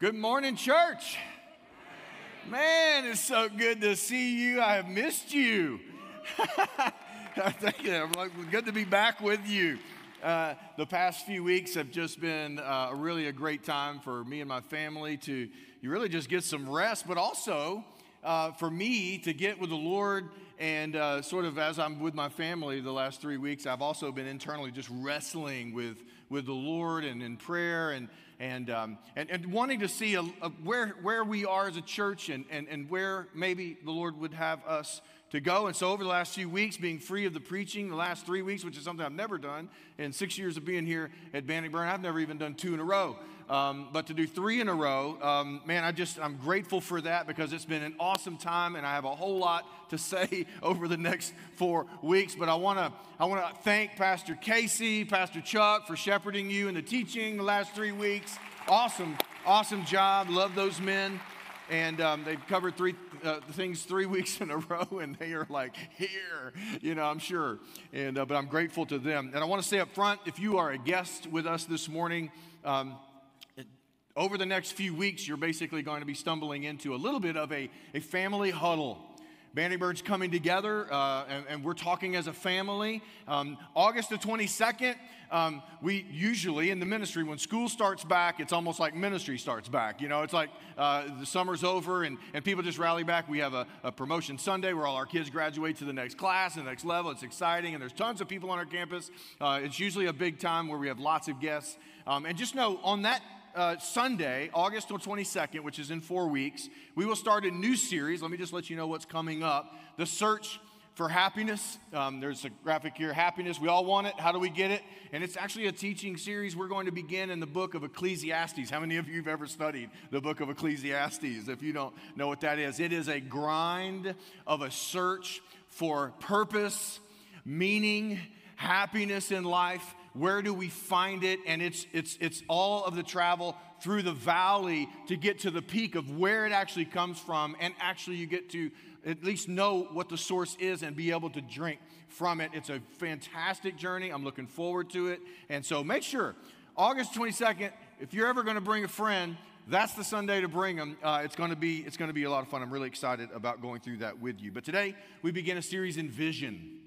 Good morning, church. Man, it's so good to see you. I have missed you. Thank you. I'm good to be back with you. Uh, the past few weeks have just been uh, really a great time for me and my family to you really just get some rest, but also uh, for me to get with the Lord and uh, sort of as I'm with my family the last three weeks, I've also been internally just wrestling with with the Lord and in prayer and and, um, and, and wanting to see a, a, where, where we are as a church and, and, and where maybe the Lord would have us to go. And so, over the last few weeks, being free of the preaching, the last three weeks, which is something I've never done in six years of being here at Bannockburn, I've never even done two in a row. Um, but to do three in a row, um, man, I just, I'm grateful for that because it's been an awesome time and I have a whole lot to say over the next four weeks. But I want to, I want to thank Pastor Casey, Pastor Chuck for shepherding you in the teaching the last three weeks. Awesome, awesome job. Love those men. And um, they've covered three uh, things three weeks in a row, and they are like here, you know, I'm sure. And uh, but I'm grateful to them. And I want to say up front, if you are a guest with us this morning, um, over the next few weeks, you're basically going to be stumbling into a little bit of a, a family huddle. Bannockburn's coming together, uh, and, and, we're talking as a family. Um, August the 22nd, um, we usually in the ministry, when school starts back, it's almost like ministry starts back. You know, it's like uh, the summer's over and, and people just rally back. We have a, a, promotion Sunday where all our kids graduate to the next class and the next level. It's exciting, and there's tons of people on our campus. Uh, it's usually a big time where we have lots of guests. Um, and just know on that uh, Sunday, August 22nd, which is in four weeks, we will start a new series. Let me just let you know what's coming up The Search for Happiness. Um, there's a graphic here Happiness. We all want it. How do we get it? And it's actually a teaching series. We're going to begin in the book of Ecclesiastes. How many of you have ever studied the book of Ecclesiastes? If you don't know what that is, it is a grind of a search for purpose, meaning, happiness in life where do we find it? And it's, it's, it's all of the travel through the valley to get to the peak of where it actually comes from. And actually, you get to at least know what the source is and be able to drink from it. It's a fantastic journey. I'm looking forward to it. And so make sure, August 22nd, if you're ever going to bring a friend, that's the Sunday to bring them. Uh, it's going to be it's going to be a lot of fun. I'm really excited about going through that with you. But today we begin a series in vision.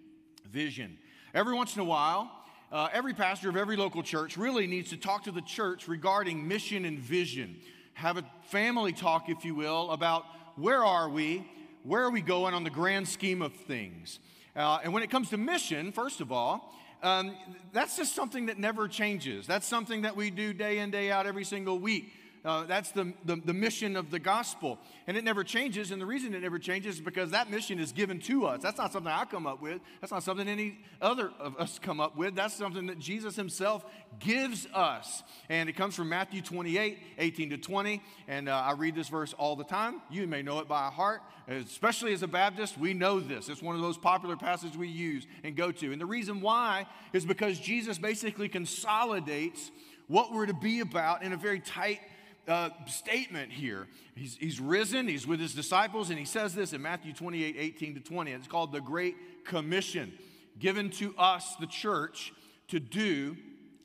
Vision. Every once in a while, uh, every pastor of every local church really needs to talk to the church regarding mission and vision. Have a family talk, if you will, about where are we, where are we going on the grand scheme of things. Uh, and when it comes to mission, first of all, um, that's just something that never changes. That's something that we do day in, day out, every single week. Uh, that's the, the, the, mission of the gospel. And it never changes. And the reason it never changes is because that mission is given to us. That's not something I come up with. That's not something any other of us come up with. That's something that Jesus himself gives us. And it comes from Matthew 28 18 to 20. And uh, I read this verse all the time. You may know it by heart. Especially as a Baptist, we know this. It's one of those popular passages we use and go to. And the reason why is because Jesus basically consolidates what we're to be about in a very tight uh, statement here. He's, he's risen, he's with his disciples, and he says this in Matthew 28 18 to 20. It's called the Great Commission, given to us, the church, to do.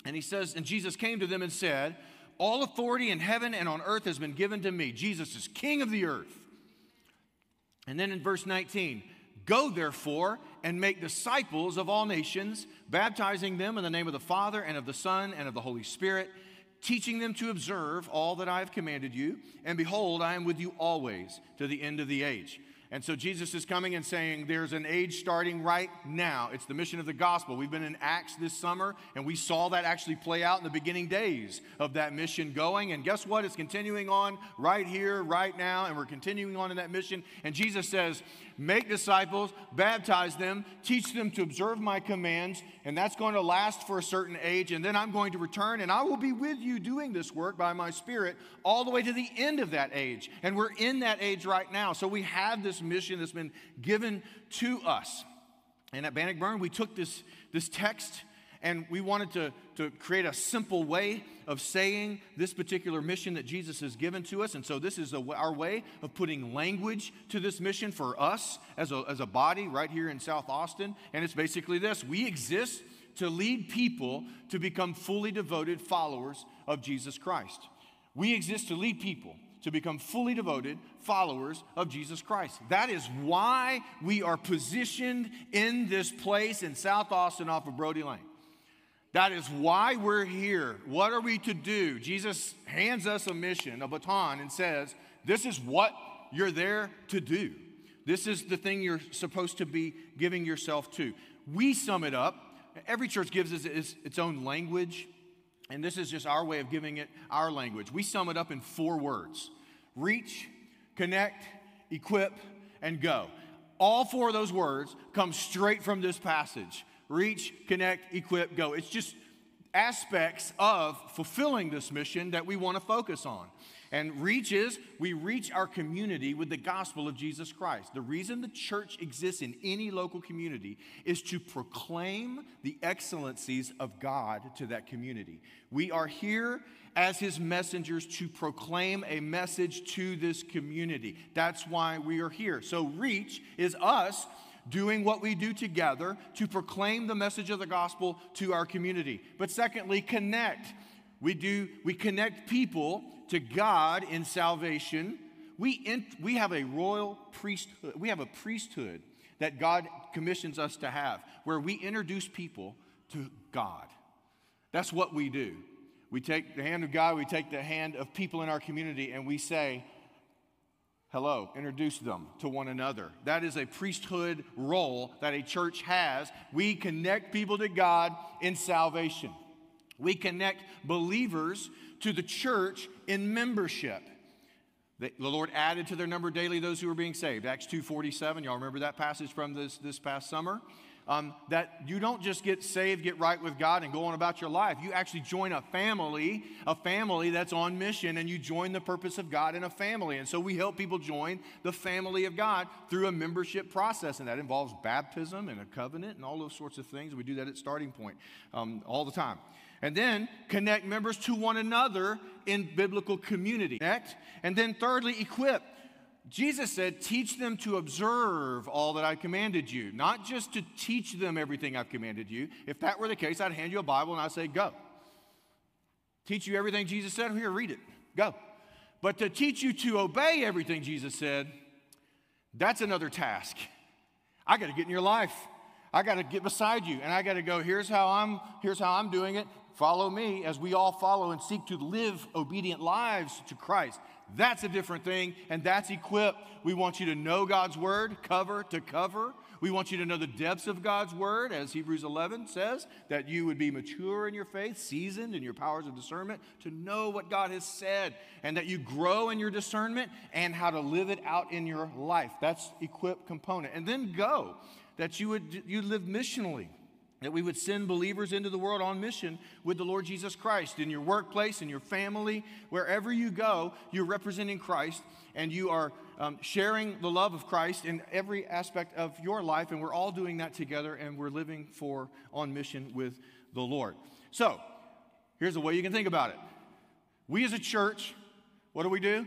And he says, and Jesus came to them and said, All authority in heaven and on earth has been given to me. Jesus is king of the earth. And then in verse 19, Go therefore and make disciples of all nations, baptizing them in the name of the Father and of the Son and of the Holy Spirit teaching them to observe all that I have commanded you. And behold, I am with you always to the end of the age. And so Jesus is coming and saying, There's an age starting right now. It's the mission of the gospel. We've been in Acts this summer, and we saw that actually play out in the beginning days of that mission going. And guess what? It's continuing on right here, right now, and we're continuing on in that mission. And Jesus says, make disciples, baptize them, teach them to observe my commands, and that's going to last for a certain age. And then I'm going to return, and I will be with you doing this work by my Spirit all the way to the end of that age. And we're in that age right now. So we have this mission that's been given to us. And at Bannockburn, we took this, this text and we wanted to, to create a simple way of saying this particular mission that Jesus has given to us. And so, this is a, our way of putting language to this mission for us as a, as a body right here in South Austin. And it's basically this we exist to lead people to become fully devoted followers of Jesus Christ. We exist to lead people to become fully devoted followers of Jesus Christ. That is why we are positioned in this place in South Austin off of Brodie Lane. That is why we're here. What are we to do? Jesus hands us a mission, a baton, and says, This is what you're there to do. This is the thing you're supposed to be giving yourself to. We sum it up. Every church gives us its, own language, and this is just our way of giving it our language. We sum it up in four words reach, connect, equip, and go. All four of those words come straight from this passage reach, connect, equip, go. It's just aspects of fulfilling this mission that we want to focus on. And reach is we reach our community with the gospel of Jesus Christ. The reason the church exists in any local community is to proclaim the excellencies of God to that community. We are here as his messengers to proclaim a message to this community. That's why we are here. So, reach is us doing what we do together to proclaim the message of the gospel to our community. But secondly, connect. We do we connect people to God in salvation. We, in, we have a royal priesthood. We have a priesthood that God commissions us to have, where we introduce people to God. That's what we do. We take the hand of God, we take the hand of people in our community, and we say, Hello, introduce them to one another. That is a priesthood role that a church has. We connect people to God in salvation. We connect believers to the church in membership. The, Lord added to their number daily those who were being saved. Acts 2.47, y'all remember that passage from this, this past summer? Um, that you don't just get saved, get right with God, and go on about your life. You actually join a family, a family that's on mission, and you join the purpose of God in a family. And so we help people join the family of God through a membership process, and that involves baptism and a covenant and all those sorts of things. We do that at Starting Point um, all the time. And then connect members to one another in biblical community. And then thirdly, equip. Jesus said, Teach them to observe all that I commanded you, not just to teach them everything I've commanded you. If that were the case, I'd hand you a Bible and I'd say, Go. Teach you everything Jesus said? Here, read it. Go. But to teach you to obey everything Jesus said, that's another task. I got to get in your life. I got to get beside you and I got to go, here's how I'm here's how I'm doing it. Follow me as we all follow and seek to live obedient lives to Christ. That's a different thing, and that's equip. We want you to know God's word, cover to cover. We want you to know the depths of God's word, as Hebrews 11 says, that you would be mature in your faith, seasoned in your powers of discernment, to know what God has said, and that you grow in your discernment and how to live it out in your life. That's equip component. And then go, that you would you live missionally that we would send believers into the world on mission with the Lord Jesus Christ. In your workplace, in your family, wherever you go, you're representing Christ and you are um, sharing the love of Christ in every aspect of your life. And we're all doing that together and we're living for on mission with the Lord. So, here's a way you can think about it. We as a church, what do we do?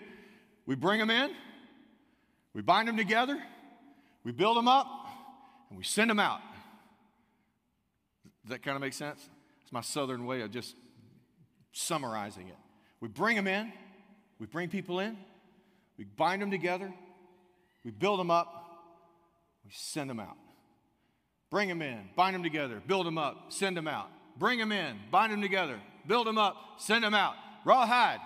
We bring them in, we bind them together, we build them up, and we send them out. Does that kind of make sense? It's my southern way of just summarizing it. We bring them in, we bring people in, we bind them together, we build them up, we send them out. Bring them in, bind them together, build them up, send them out. Bring them in, bind them together, build them up, send them out. Rawhide.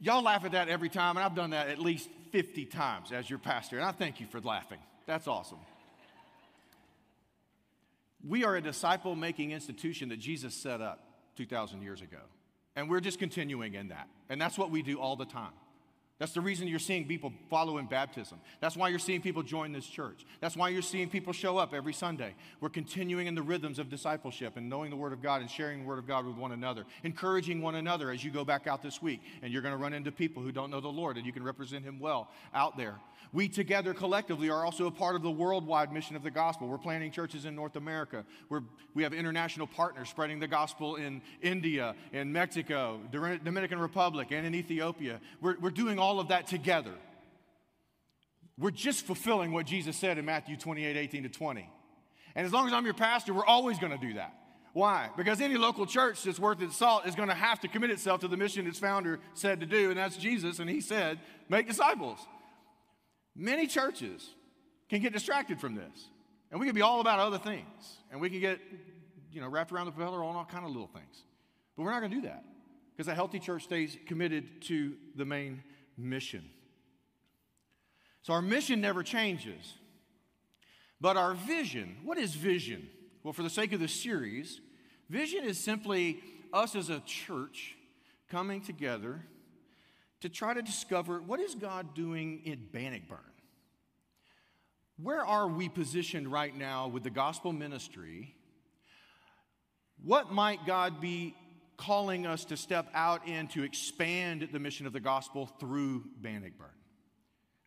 Y'all laugh at that every time, and I've done that at least 50 times as your pastor, and I thank you for laughing. That's awesome. We are a disciple making institution that Jesus set up 2,000 years ago. And we're just continuing in that. And that's what we do all the time. That's the reason you're seeing people follow in baptism. That's why you're seeing people join this church. That's why you're seeing people show up every Sunday. We're continuing in the rhythms of discipleship and knowing the Word of God and sharing the Word of God with one another, encouraging one another as you go back out this week. And you're going to run into people who don't know the Lord and you can represent Him well out there. We together collectively are also a part of the worldwide mission of the gospel. We're planting churches in North America. We're, we have international partners spreading the gospel in India, in Mexico, Dominican Republic, and in Ethiopia. We're, we're doing all of that together. We're just fulfilling what Jesus said in Matthew 28 18 to 20. And as long as I'm your pastor, we're always going to do that. Why? Because any local church that's worth its salt is going to have to commit itself to the mission its founder said to do, and that's Jesus, and he said, make disciples. Many churches can get distracted from this, and we can be all about other things, and we can get, you know, wrapped around the propeller on all kind of little things. But we're not going to do that because a healthy church stays committed to the main mission. So our mission never changes. But our vision, what is vision? Well, for the sake of the series, vision is simply us as a church coming together to try to discover what is God doing in Bannockburn? Where are we positioned right now with the gospel ministry? What might God be calling us to step out in to expand the mission of the gospel through Bannockburn?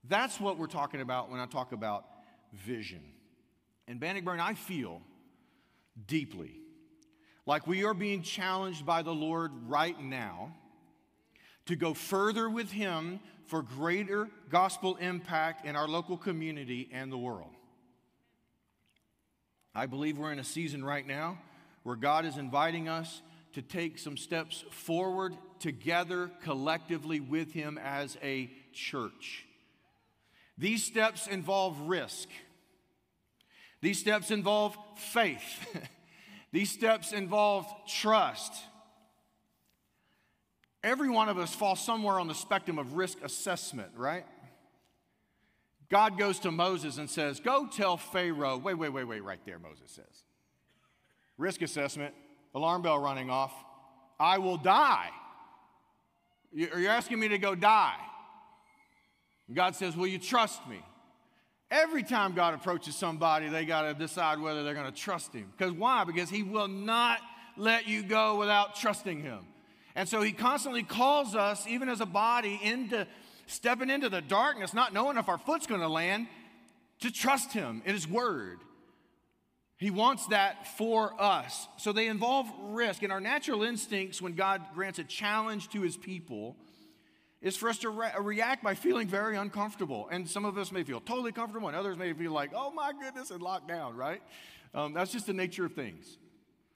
That's what we're talking about when I talk about vision. And Bannockburn, I feel deeply like we are being challenged by the Lord right now to go further with Him for greater gospel impact in our local community and the world. I believe we're in a season right now where God is inviting us to take some steps forward together collectively with Him as a church. These steps involve risk. These steps involve faith. These steps involve trust. Every one of us falls somewhere on the spectrum of risk assessment, right? God goes to Moses and says, Go tell Pharaoh, wait, wait, wait, wait, right there, Moses says. Risk assessment, alarm bell running off. I will die. Are You're asking me to go die. God says, Will you trust me? Every time God approaches somebody, they got to decide whether they're going to trust him. Because why? Because he will not let you go without trusting him. And so he constantly calls us, even as a body, into stepping into the darkness, not knowing if our foot's going to land, to trust him in his word. He wants that for us. So they involve risk. And our natural instincts, when God grants a challenge to his people, is for us to re- react by feeling very uncomfortable. And some of us may feel totally comfortable, and others may feel like, oh my goodness, and locked down, right? Um, that's just the nature of things.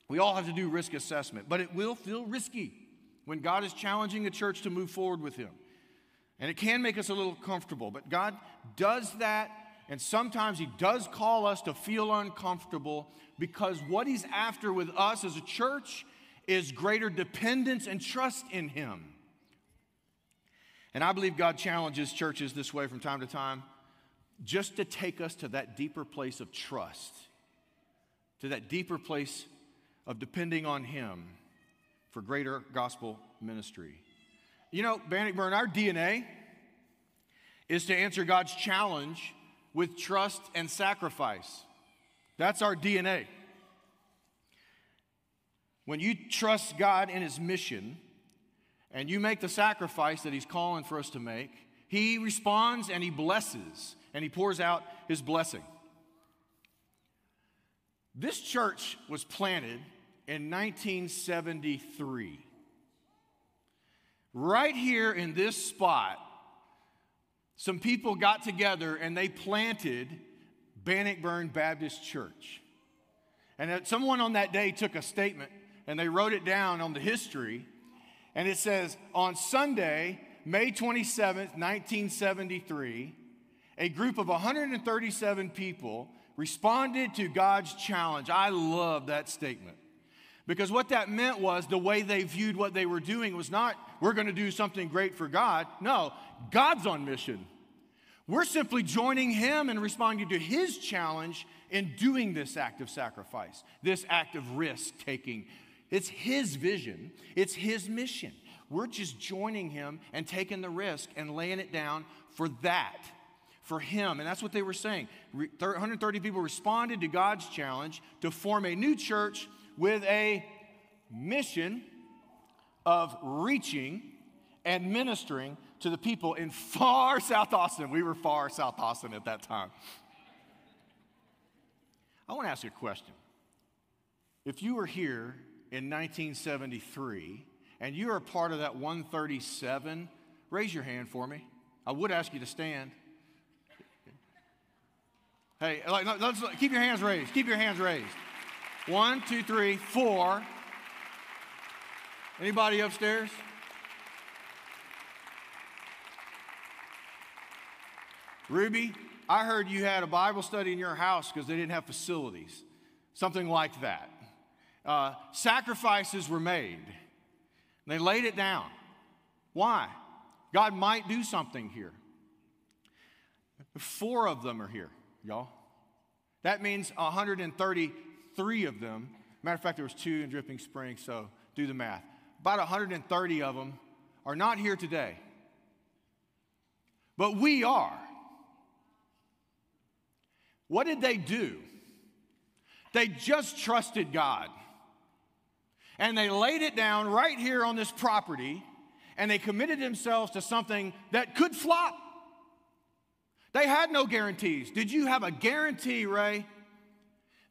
We all have to do risk assessment, but it will feel risky when God is challenging a church to move forward with Him. And it can make us a little comfortable, but God does that, and sometimes He does call us to feel uncomfortable because what He's after with us as a church is greater dependence and trust in Him. And I believe God challenges churches this way from time to time just to take us to that deeper place of trust, to that deeper place of depending on Him for greater gospel ministry. You know, Bannockburn, our DNA is to answer God's challenge with trust and sacrifice. That's our DNA. When you trust God in His mission, and you make the sacrifice that He's calling for us to make, He responds and He blesses and He pours out His blessing. This church was planted in 1973. Right here in this spot, some people got together and they planted Bannockburn Baptist Church. And someone on that day took a statement and they wrote it down on the history and it says, on Sunday, May 27th, 1973, a group of 137 people responded to God's challenge. I love that statement. Because what that meant was the way they viewed what they were doing was not, we're going to do something great for God. No, God's on mission. We're simply joining Him and responding to His challenge in doing this act of sacrifice, this act of risk taking, it's His vision, it's His mission. We're just joining Him and taking the risk and laying it down for that, for Him. And that's what they were saying. 130 people responded to God's challenge to form a new church with a mission of reaching and ministering to the people in far South Austin. We were far South Austin at that time. I want to ask you a question. If you were here in 1973 and you're a part of that 137, raise your hand for me. I would ask you to stand. Hey, like, let's, keep your hands raised. Keep your hands raised. One, two, three, four. Anybody upstairs? Ruby, I heard you had a Bible study in your house because they didn't have facilities. Something like that. Uh, sacrifices were made. They laid it down. Why? God might do something here. Four of them are here, y'all. That means 133 of them. Matter of fact, there was two in Dripping Springs, so do the math. About 130 of them are not here today. But we are. What did they do? They just trusted God. And they laid it down right here on this property and they committed themselves to something that could flop. They had no guarantees. Did you have a guarantee, Ray,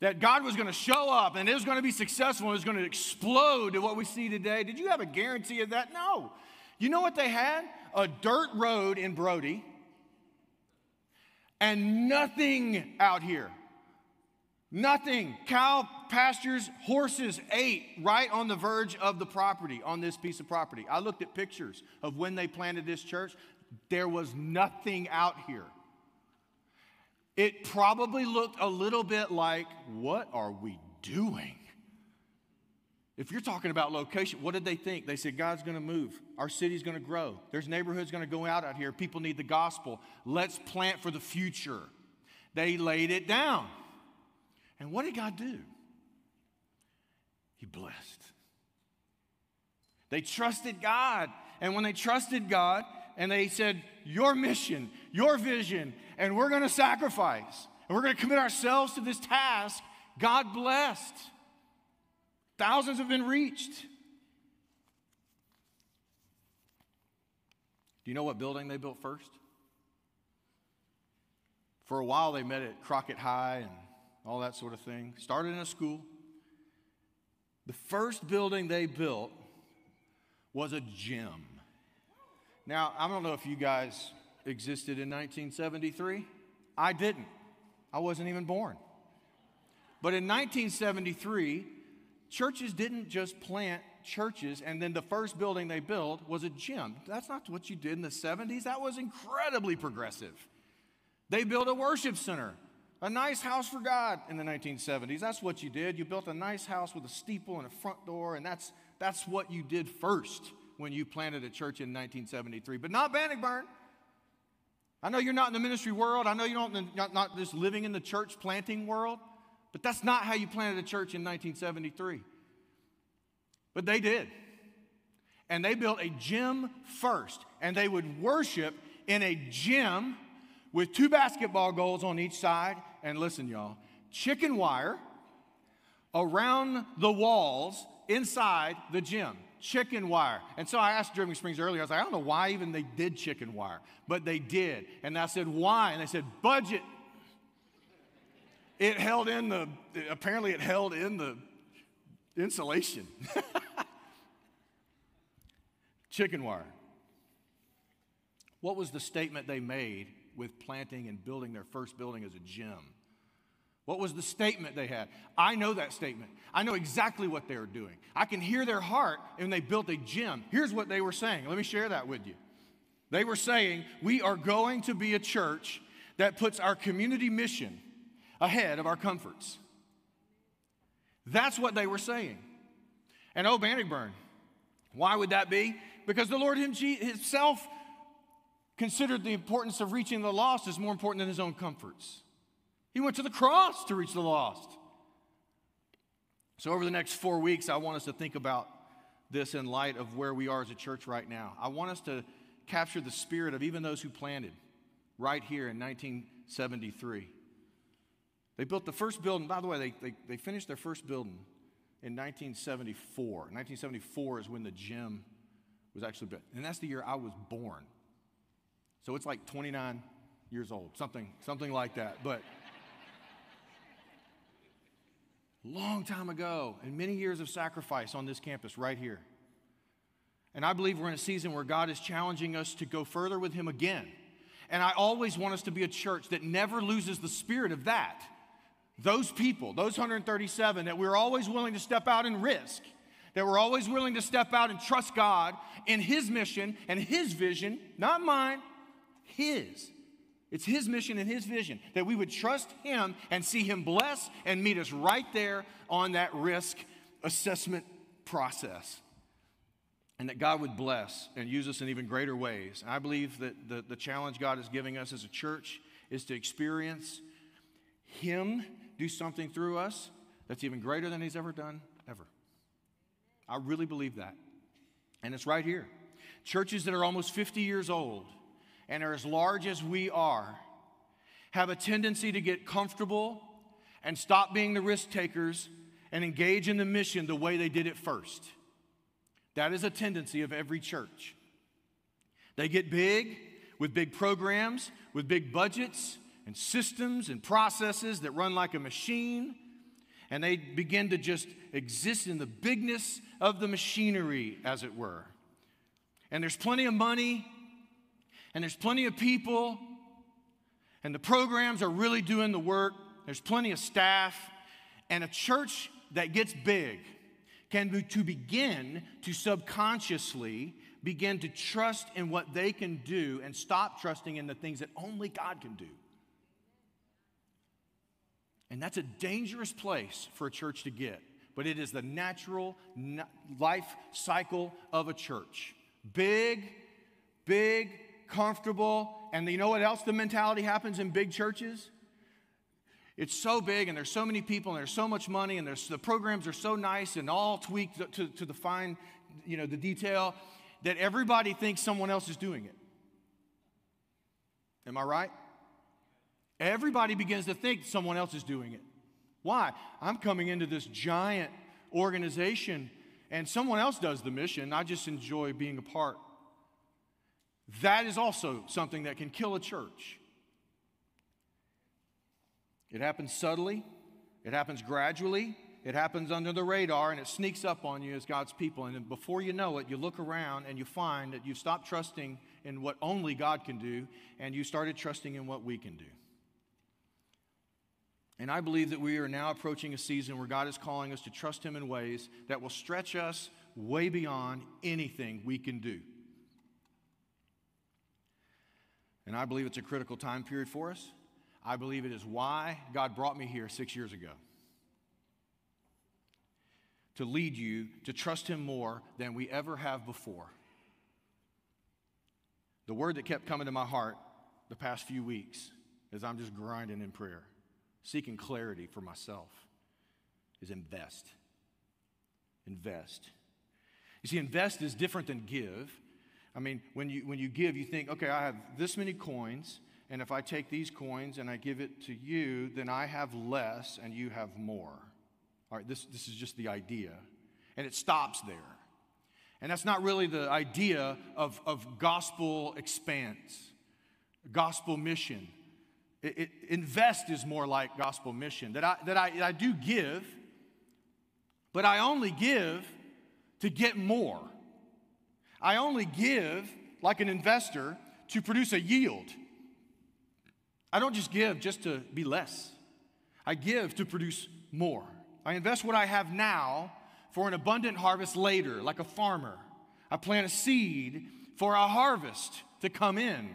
that God was going to show up and it was going to be successful and it was going to explode to what we see today? Did you have a guarantee of that? No. You know what they had? A dirt road in Brodie and nothing out here. Nothing. Cow pastures, horses ate right on the verge of the property, on this piece of property. I looked at pictures of when they planted this church. There was nothing out here. It probably looked a little bit like, what are we doing? If you're talking about location, what did they think? They said, God's going to move. Our city's going to grow. There's neighborhoods going to go out out here. People need the gospel. Let's plant for the future. They laid it down. And what did God do? He blessed. They trusted God. And when they trusted God and they said, Your mission, your vision, and we're going to sacrifice, and we're going to commit ourselves to this task, God blessed. Thousands have been reached. Do you know what building they built first? For a while, they met at Crockett High and all that sort of thing. Started in a school. The first building they built was a gym. Now, I don't know if you guys existed in 1973. I didn't. I wasn't even born. But in 1973, churches didn't just plant churches and then the first building they built was a gym. That's not what you did in the 70s. That was incredibly progressive. They built a worship center. A nice house for God in the 1970s. That's what you did. You built a nice house with a steeple and a front door, and that's, that's what you did first when you planted a church in 1973. But not Bannockburn. I know you're not in the ministry world. I know you're not, not, not just living in the church planting world, but that's not how you planted a church in 1973. But they did. And they built a gym first, and they would worship in a gym with two basketball goals on each side and listen, y'all, chicken wire around the walls inside the gym. Chicken wire. And so I asked Dripping Springs earlier, I was like, I don't know why even they did chicken wire, but they did. And I said, why? And they said, budget. It held in the, apparently, it held in the insulation. chicken wire. What was the statement they made with planting and building their first building as a gym? What was the statement they had? I know that statement. I know exactly what they were doing. I can hear their heart and they built a gym. Here's what they were saying. Let me share that with you. They were saying, We are going to be a church that puts our community mission ahead of our comforts. That's what they were saying. And oh, Bannockburn, why would that be? Because the Lord Himself considered the importance of reaching the lost as more important than His own comforts. He went to the cross to reach the lost. So, over the next four weeks, I want us to think about this in light of where we are as a church right now. I want us to capture the spirit of even those who planted right here in 1973. They built the first building, by the way, they, they, they finished their first building in 1974. 1974 is when the gym was actually built. And that's the year I was born. So it's like 29 years old, something, something like that. But long time ago, and many years of sacrifice on this campus right here. And I believe we're in a season where God is challenging us to go further with Him again. And I always want us to be a church that never loses the spirit of that. those people, those 137, that we're always willing to step out and risk, that we're always willing to step out and trust God in His mission and His vision, not mine, His. It's His mission and His vision that we would trust Him and see Him bless and meet us right there on that risk assessment process. And that God would bless and use us in even greater ways. And I believe that the, the challenge God is giving us as a church is to experience Him do something through us that's even greater than He's ever done, ever. I really believe that. And it's right here. Churches that are almost 50 years old and are as large as we are have a tendency to get comfortable and stop being the risk takers and engage in the mission the way they did it first. That is a tendency of every church. They get big with big programs, with big budgets and systems and processes that run like a machine, and they begin to just exist in the bigness of the machinery, as it were. And there's plenty of money, and there's plenty of people, and the programs are really doing the work. There's plenty of staff, and a church that gets big can be, to begin to subconsciously begin to trust in what they can do and stop trusting in the things that only God can do. And that's a dangerous place for a church to get, but it is the natural life cycle of a church. Big, big, comfortable, and you know what else the mentality happens in big churches? It's so big, and there's so many people, and there's so much money, and there's, the programs are so nice and all tweaked to, to the fine, you know, the detail, that everybody thinks someone else is doing it. Am I right? Everybody begins to think someone else is doing it. Why? I'm coming into this giant organization and someone else does the mission. I just enjoy being a part. That is also something that can kill a church. It happens subtly, it happens gradually, it happens under the radar, and it sneaks up on you as God's people. And before you know it, you look around and you find that you've stopped trusting in what only God can do, and you started trusting in what we can do. And I believe that we are now approaching a season where God is calling us to trust Him in ways that will stretch us way beyond anything we can do. And I believe it's a critical time period for us. I believe it is why God brought me here six years ago to lead you to trust Him more than we ever have before. The word that kept coming to my heart the past few weeks as I'm just grinding in prayer, seeking clarity for myself, is invest. Invest. You see, invest is different than give. I mean, when you, when you give, you think, okay, I have this many coins, and if I take these coins and I give it to you, then I have less and you have more. All right, this, this is just the idea. And it stops there. And that's not really the idea of, of gospel expanse, gospel mission. It, it, invest is more like gospel mission. That I, that I, I do give, but I only give to get more. I only give like an investor to produce a yield. I don't just give just to be less, I give to produce more. I invest what I have now for an abundant harvest later, like a farmer. I plant a seed for a harvest to come in.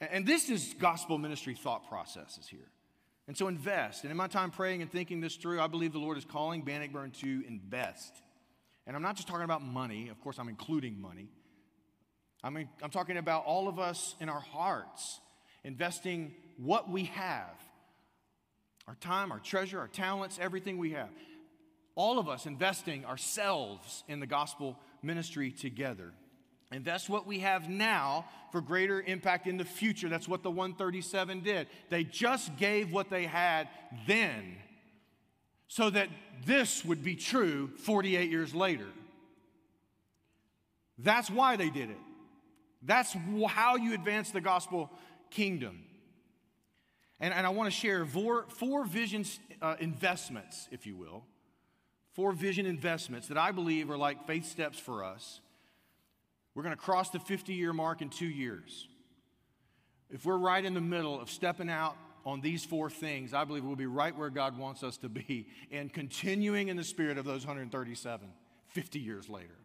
And this is gospel ministry thought processes here. And so invest. And in my time praying and thinking this through, I believe the Lord is calling Bannockburn to invest. And I'm not just talking about money, of course, I'm including money. I mean, I'm talking about all of us in our hearts investing what we have our time, our treasure, our talents, everything we have. All of us investing ourselves in the gospel ministry together. Invest what we have now for greater impact in the future. That's what the 137 did. They just gave what they had then so that this would be true 48 years later. That's why they did it. That's how you advance the gospel kingdom. And, and I want to share four, four vision uh, investments, if you will, four vision investments that I believe are like faith steps for us. We're going to cross the 50 year mark in two years. If we're right in the middle of stepping out on these four things, I believe we'll be right where God wants us to be and continuing in the spirit of those 137 50 years later.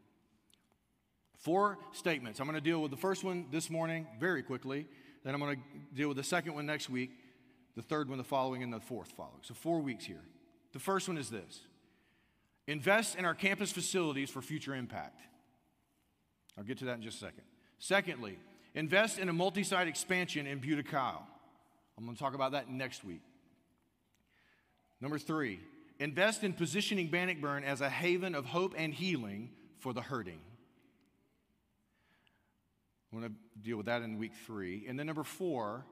Four statements. I'm going to deal with the first one this morning very quickly. Then I'm going to deal with the second one next week, the third one the following, and the fourth following. So, four weeks here. The first one is this invest in our campus facilities for future impact. I'll get to that in just a second. Secondly, invest in a multi site expansion in Buda Kyle. I'm going to talk about that next week. Number three, invest in positioning Bannockburn as a haven of hope and healing for the hurting. I want to deal with that in week three. And then number four,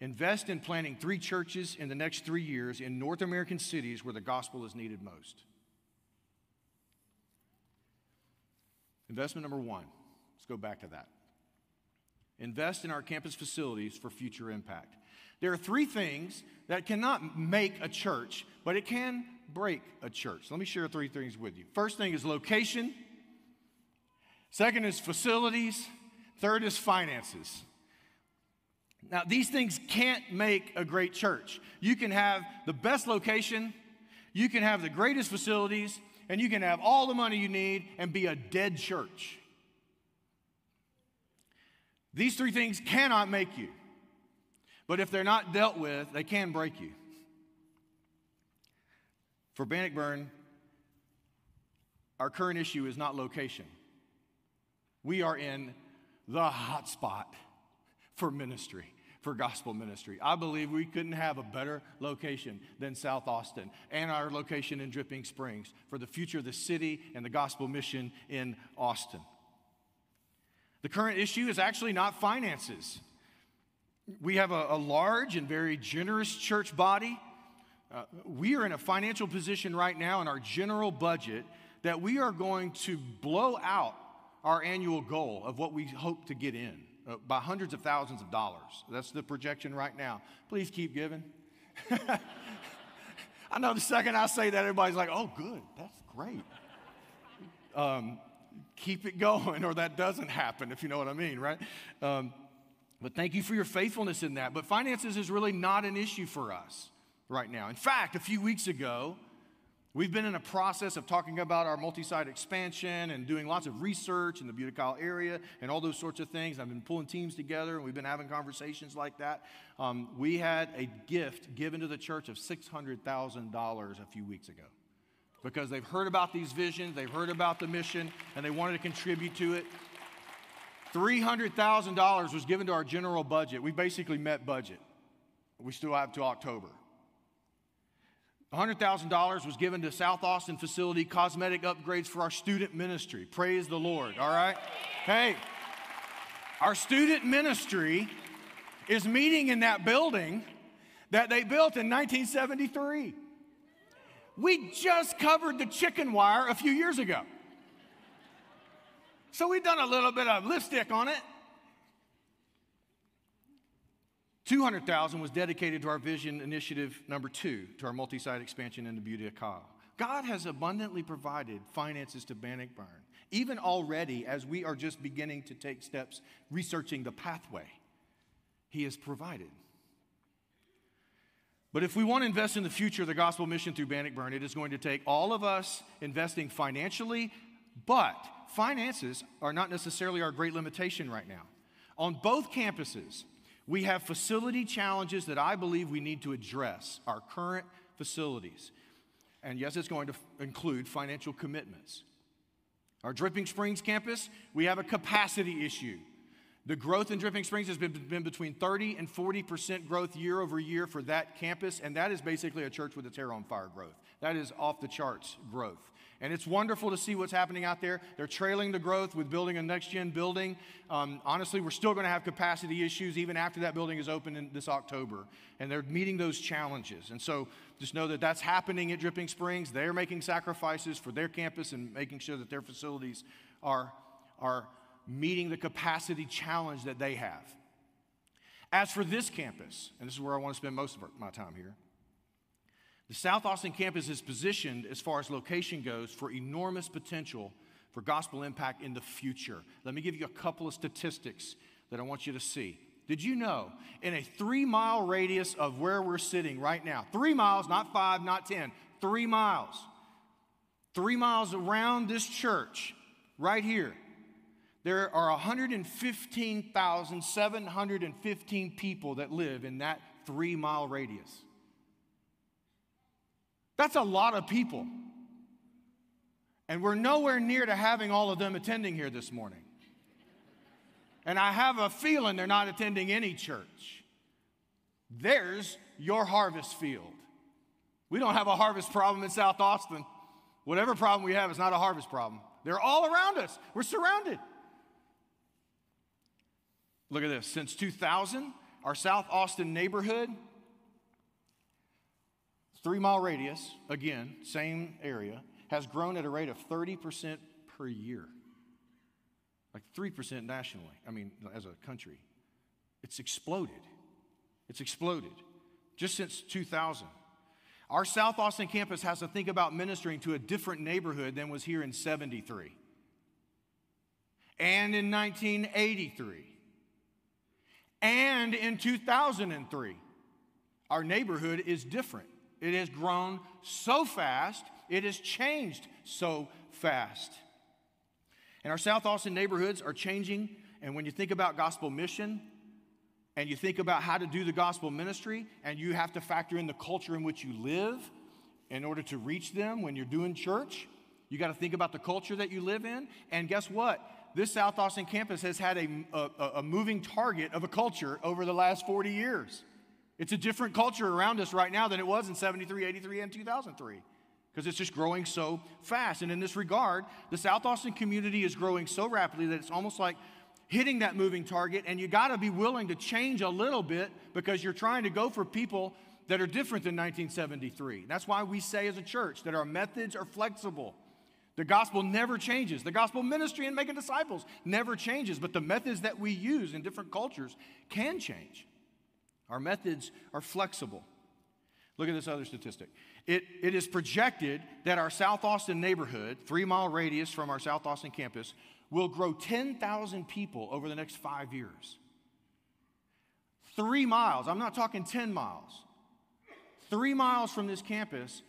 invest in planting three churches in the next three years in North American cities where the gospel is needed most. Investment number one, let's go back to that. Invest in our campus facilities for future impact. There are three things that cannot make a church, but it can break a church. Let me share three things with you. First thing is location, second is facilities, third is finances. Now, these things can't make a great church. You can have the best location, you can have the greatest facilities, and you can have all the money you need and be a dead church. These three things cannot make you. But if they're not dealt with, they can break you. For Bannockburn, our current issue is not location. We are in the hot spot for ministry, for gospel ministry. I believe we couldn't have a better location than South Austin and our location in Dripping Springs for the future of the city and the gospel mission in Austin. The current issue is actually not finances. We have a, a large and very generous church body. Uh, we are in a financial position right now in our general budget that we are going to blow out our annual goal of what we hope to get in uh, by hundreds of thousands of dollars. That's the projection right now. Please keep giving. I know the second I say that, everybody's like, oh, good, that's great. Um, keep it going, or that doesn't happen, if you know what I mean, right? Um, but thank you for your faithfulness in that. But finances is really not an issue for us right now. In fact, a few weeks ago, We've been in a process of talking about our multi site expansion and doing lots of research in the Kyle area and all those sorts of things. I've been pulling teams together and we've been having conversations like that. Um, we had a gift given to the church of $600,000 a few weeks ago because they've heard about these visions, they've heard about the mission, and they wanted to contribute to it. $300,000 was given to our general budget. We basically met budget. We still have to October. $100,000 was given to South Austin facility cosmetic upgrades for our student ministry. Praise the Lord, all right? Hey, our student ministry is meeting in that building that they built in 1973. We just covered the chicken wire a few years ago. So we've done a little bit of lipstick on it. 200,000 was dedicated to our vision initiative number two, to our multi-site expansion into of Kyle. God has abundantly provided finances to Bannockburn, even already as we are just beginning to take steps researching the pathway. He has provided. But if we want to invest in the future of the gospel mission through Bannockburn, it is going to take all of us investing financially, but finances are not necessarily our great limitation right now. On both campuses, we have facility challenges that I believe we need to address, our current facilities. And yes, it's going to f- include financial commitments. Our Dripping Springs campus, we have a capacity issue. The growth in Dripping Springs has been, been between 30 and 40% growth year over year for that campus, and that is basically a church with its hair on fire growth. That is off the charts growth. And it's wonderful to see what's happening out there. They're trailing the growth with building a next gen building. Um, honestly, we're still going to have capacity issues even after that building is open in this October. And they're meeting those challenges. And so just know that that's happening at Dripping Springs. They're making sacrifices for their campus and making sure that their facilities are, are meeting the capacity challenge that they have. As for this campus, and this is where I want to spend most of my time here. The South Austin campus is positioned, as far as location goes, for enormous potential for gospel impact in the future. Let me give you a couple of statistics that I want you to see. Did you know in a three mile radius of where we're sitting right now, three miles, not five, not ten, three miles, three miles around this church right here, there are 115,715 people that live in that three mile radius. That's a lot of people. And we're nowhere near to having all of them attending here this morning. And I have a feeling they're not attending any church. There's your harvest field. We don't have a harvest problem in South Austin. Whatever problem we have is not a harvest problem. They're all around us, we're surrounded. Look at this. Since 2000, our South Austin neighborhood, three mile radius, again, same area, has grown at a rate of 30% per year. Like 3% nationally, I mean, as a country. It's exploded. It's exploded just since 2000. Our South Austin campus has to think about ministering to a different neighborhood than was here in 73 and in 1983 and in 2003. Our neighborhood is different. It has grown so fast, it has changed so fast. And our South Austin neighborhoods are changing. And when you think about gospel mission and you think about how to do the gospel ministry, and you have to factor in the culture in which you live in order to reach them when you're doing church, you got to think about the culture that you live in. And guess what? This South Austin campus has had a, a, a, moving target of a culture over the last 40 years. It's a different culture around us right now than it was in 73, 83, and 2003 because it's just growing so fast. And in this regard, the South Austin community is growing so rapidly that it's almost like hitting that moving target, and you got to be willing to change a little bit because you're trying to go for people that are different than 1973. That's why we say as a church that our methods are flexible. The gospel never changes. The gospel ministry and making disciples never changes, but the methods that we use in different cultures can change. Our methods are flexible. Look at this other statistic. It, it is projected that our South Austin neighborhood, three mile radius from our South Austin campus, will grow 10,000 people over the next five years. Three miles, I'm not talking 10 miles. Three miles from this campus,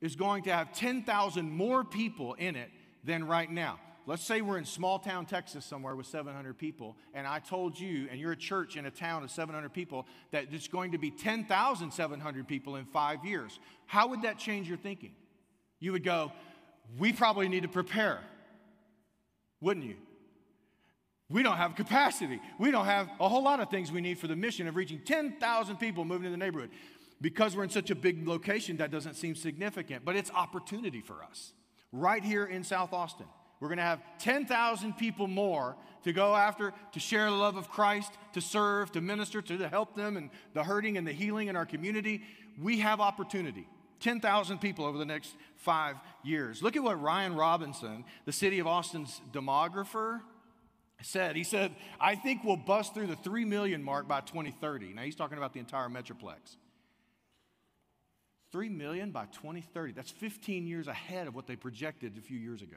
is going to have 10,000 more people in it than right now. Let's say we're in small town Texas somewhere with 700 people, and I told you, and you're a church in a town of 700 people, that it's going to be 10,700 people in five years. How would that change your thinking? You would go, We probably need to prepare, wouldn't you? We don't have capacity. We don't have a whole lot of things we need for the mission of reaching 10,000 people moving in the neighborhood because we're in such a big location, that doesn't seem significant, but it's opportunity for us right here in South Austin. We're going to have 10,000 people more to go after, to share the love of Christ, to serve, to minister, to help them and the hurting and the healing in our community. We have opportunity. 10,000 people over the next five years. Look at what Ryan Robinson, the city of Austin's demographer, said. He said, I think we'll bust through the 3 million mark by 2030. Now, he's talking about the entire Metroplex. 3 million by 2030. That's 15 years ahead of what they projected a few years ago.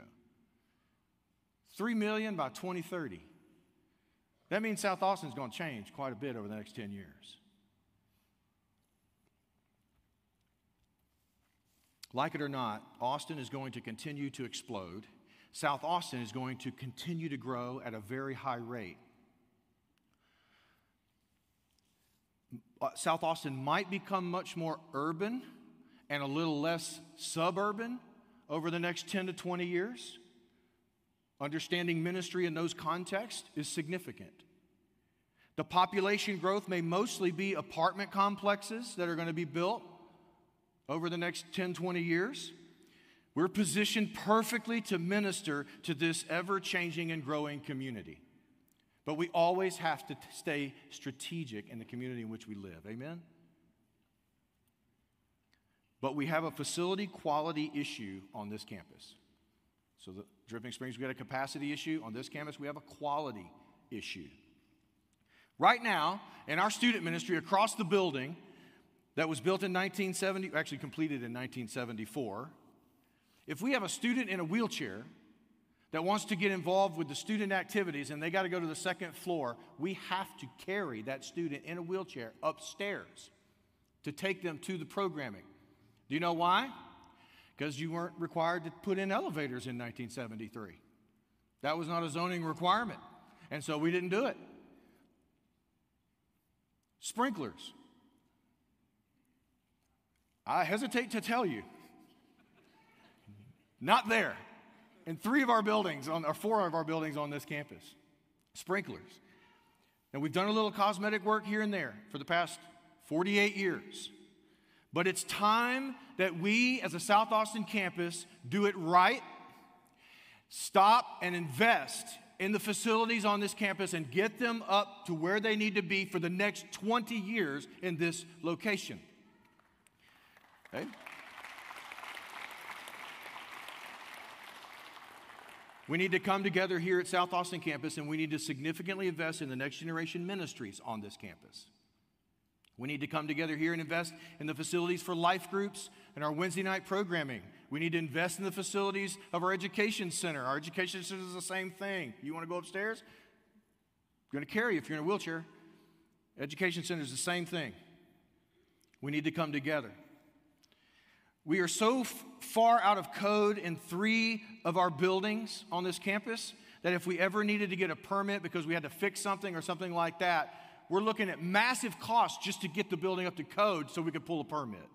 3 million by 2030. That means South Austin is going to change quite a bit over the next 10 years. Like it or not, Austin is going to continue to explode. South Austin is going to continue to grow at a very high rate. Uh, South Austin might become much more urban and a little less suburban over the next 10 to 20 years. Understanding ministry in those contexts is significant. The population growth may mostly be apartment complexes that are going to be built over the next 10, 20 years. We're positioned perfectly to minister to this ever changing and growing community. But we always have to stay strategic in the community in which we live. Amen? But we have a facility quality issue on this campus. So, the Dripping Springs, we got a capacity issue. On this campus, we have a quality issue. Right now, in our student ministry across the building that was built in 1970, actually completed in 1974, if we have a student in a wheelchair, that wants to get involved with the student activities and they got to go to the second floor, we have to carry that student in a wheelchair upstairs to take them to the programming. Do you know why? Because you weren't required to put in elevators in 1973. That was not a zoning requirement. And so we didn't do it. Sprinklers. I hesitate to tell you. Not there. In three of our buildings, on, or four of our buildings on this campus. Sprinklers. And we've done a little cosmetic work here and there for the past 48 years. But it's time that we, as a South Austin campus, do it right, stop and invest in the facilities on this campus and get them up to where they need to be for the next 20 years in this location. Okay? We need to come together here at South Austin campus and we need to significantly invest in the next generation ministries on this campus. We need to come together here and invest in the facilities for life groups and our Wednesday night programming. We need to invest in the facilities of our education center. Our education center is the same thing. You want to go upstairs? I'm going to carry you if you're in a wheelchair. Education center is the same thing. We need to come together. We are so f- far out of code in three of our buildings on this campus that if we ever needed to get a permit because we had to fix something or something like that, we're looking at massive costs just to get the building up to code so we could pull a permit.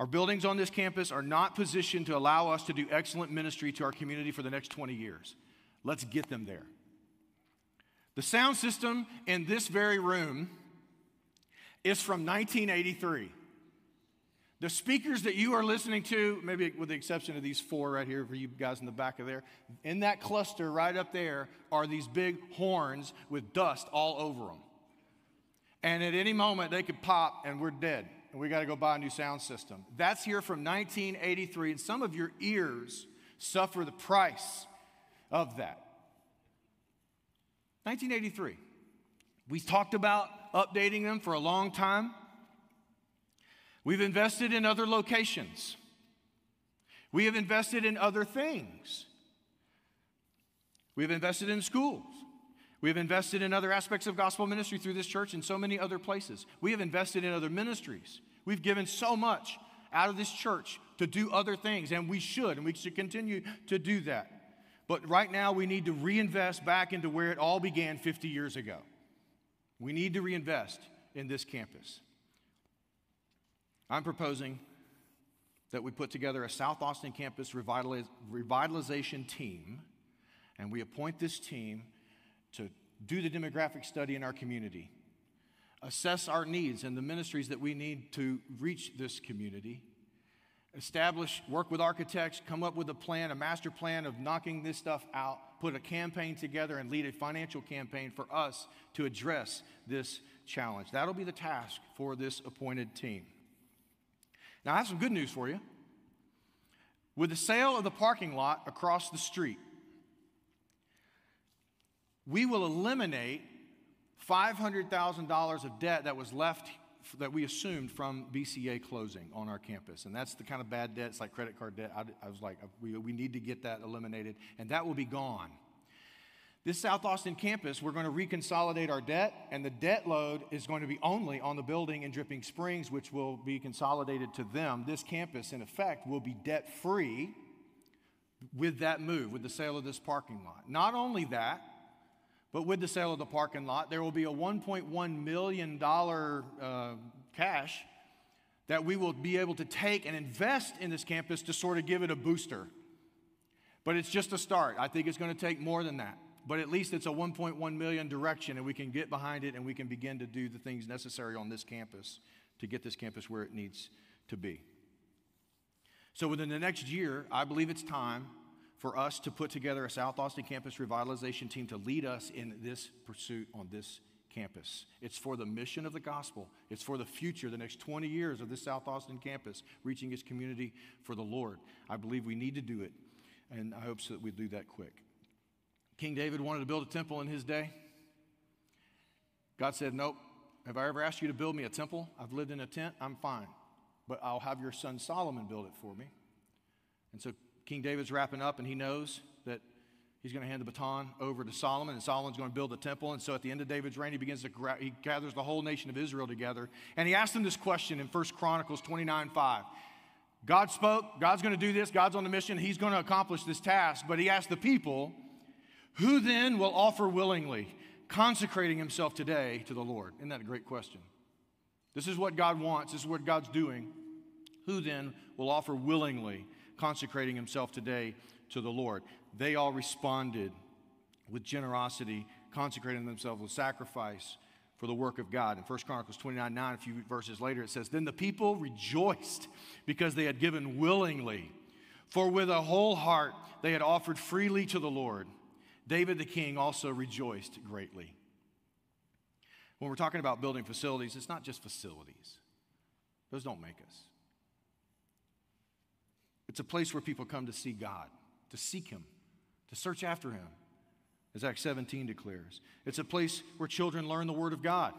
Our buildings on this campus are not positioned to allow us to do excellent ministry to our community for the next 20 years. Let's get them there. The sound system in this very room is from 1983. The speakers that you are listening to, maybe with the exception of these four right here for you guys in the back of there, in that cluster right up there are these big horns with dust all over them. And at any moment they could pop and we're dead and we got to go buy a new sound system. That's here from 1983, and some of your ears suffer the price of that. 1983. We talked about updating them for a long time. We've invested in other locations. We have invested in other things. We've invested in schools. We have invested in other aspects of gospel ministry through this church and so many other places. We have invested in other ministries. We've given so much out of this church to do other things, and we should, and we should continue to do that. But right now, we need to reinvest back into where it all began 50 years ago. We need to reinvest in this campus. I'm proposing that we put together a South Austin campus revitaliz- revitalization team, and we appoint this team to do the demographic study in our community, assess our needs and the ministries that we need to reach this community, establish, work with architects, come up with a plan, a master plan of knocking this stuff out, put a campaign together, and lead a financial campaign for us to address this challenge. That'll be the task for this appointed team. Now, I have some good news for you. With the sale of the parking lot across the street, we will eliminate $500,000 of debt that was left that we assumed from BCA closing on our campus. And that's the kind of bad debt, it's like credit card debt. I, I was like, we, we need to get that eliminated, and that will be gone. This South Austin campus, we're going to reconsolidate our debt, and the debt load is going to be only on the building in Dripping Springs, which will be consolidated to them. This campus, in effect, will be debt free with that move, with the sale of this parking lot. Not only that, but with the sale of the parking lot, there will be a $1.1 million uh, cash that we will be able to take and invest in this campus to sort of give it a booster. But it's just a start. I think it's going to take more than that but at least it's a 1.1 million direction and we can get behind it and we can begin to do the things necessary on this campus to get this campus where it needs to be. So within the next year, I believe it's time for us to put together a South Austin campus revitalization team to lead us in this pursuit on this campus. It's for the mission of the gospel. It's for the future, the next 20 years of this South Austin campus, reaching its community for the Lord. I believe we need to do it, and I hope so that we do that quick. King David wanted to build a temple in his day. God said, Nope. Have I ever asked you to build me a temple? I've lived in a tent, I'm fine. But I'll have your son Solomon build it for me. And so King David's wrapping up, and he knows that he's going to hand the baton over to Solomon, and Solomon's going to build the temple. And so at the end of David's reign, he begins to gra- he gathers the whole nation of Israel together, and he asks them this question in 1 Chronicles 29 5. God spoke, God's going to do this, God's on the mission, He's going to accomplish this task. But He asked the people, Who then will offer willingly, consecrating himself today to the Lord? Isn't that a great question? This is what God wants, this is what God's doing. Who then will offer willingly, consecrating himself today to the Lord? They all responded with generosity, consecrating themselves with sacrifice for the work of God. In 1 Chronicles 29 9, a few verses later, it says, Then the people rejoiced because they had given willingly, for with a whole heart they had offered freely to the Lord. David the king also rejoiced greatly. When we're talking about building facilities, it's not just facilities, those don't make us. It's a place where people come to see God, to seek Him, to search after Him as Acts 17 declares. It's a place where children learn the Word of God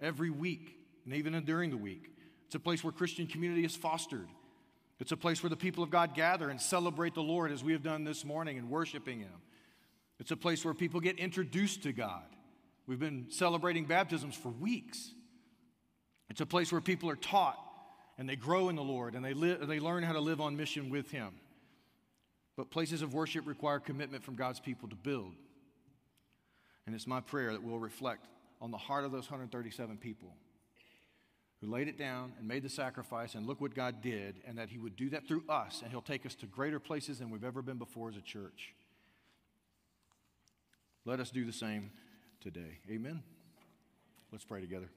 every week and even during the week. It's a place where Christian community is fostered. It's a place where the people of God gather and celebrate the Lord as we have done this morning and worshiping Him. It's a place where people get introduced to God. We've been celebrating baptisms for weeks. It's a place where people are taught and they grow in the Lord and they, li- they learn how to live on mission with Him. But places of worship require commitment from God's people to build. And it's my prayer that we'll reflect on the heart of those 137 people who laid it down and made the sacrifice, and look what God did, and that He would do that through us, and He'll take us to greater places than we've ever been before as a church. Let us do the same today. Amen. Let's pray together.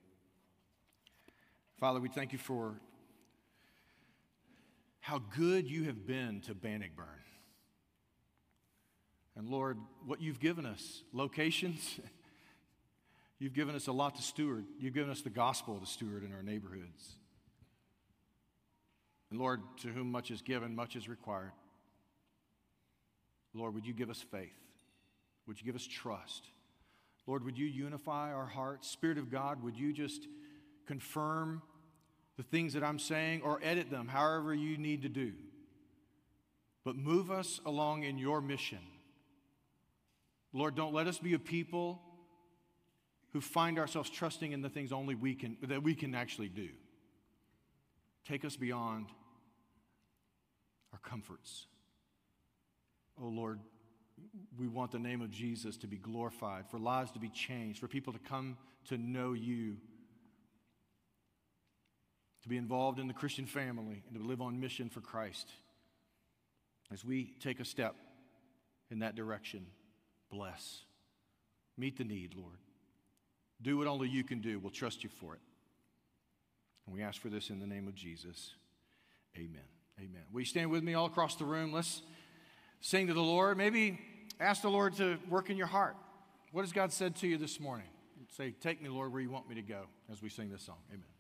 Father, we thank you for how good you have been to Bannockburn. And Lord, what you've given us locations, you've given us a lot to steward. You've given us the gospel to steward in our neighborhoods. And Lord, to whom much is given, much is required. Lord, would you give us faith? Would you give us trust? Lord, would you unify our hearts? Spirit of God, would you just confirm the things that I'm saying or edit them however you need to do? But move us along in your mission Lord, don't let us be a people who find ourselves trusting in the things only we can that we can actually do. Take us beyond our comforts. Oh Lord, we want the name of Jesus to be glorified, for lives to be changed, for people to come to know you, to be involved in the Christian family, and to live on mission for Christ. As we take a step in that direction, Bless. Meet the need, Lord. Do what only you can do. We'll trust you for it. And we ask for this in the name of Jesus. Amen. Amen. Will you stand with me all across the room? Let's sing to the Lord. Maybe ask the Lord to work in your heart. What has God said to you this morning? Say, Take me, Lord, where you want me to go as we sing this song. Amen.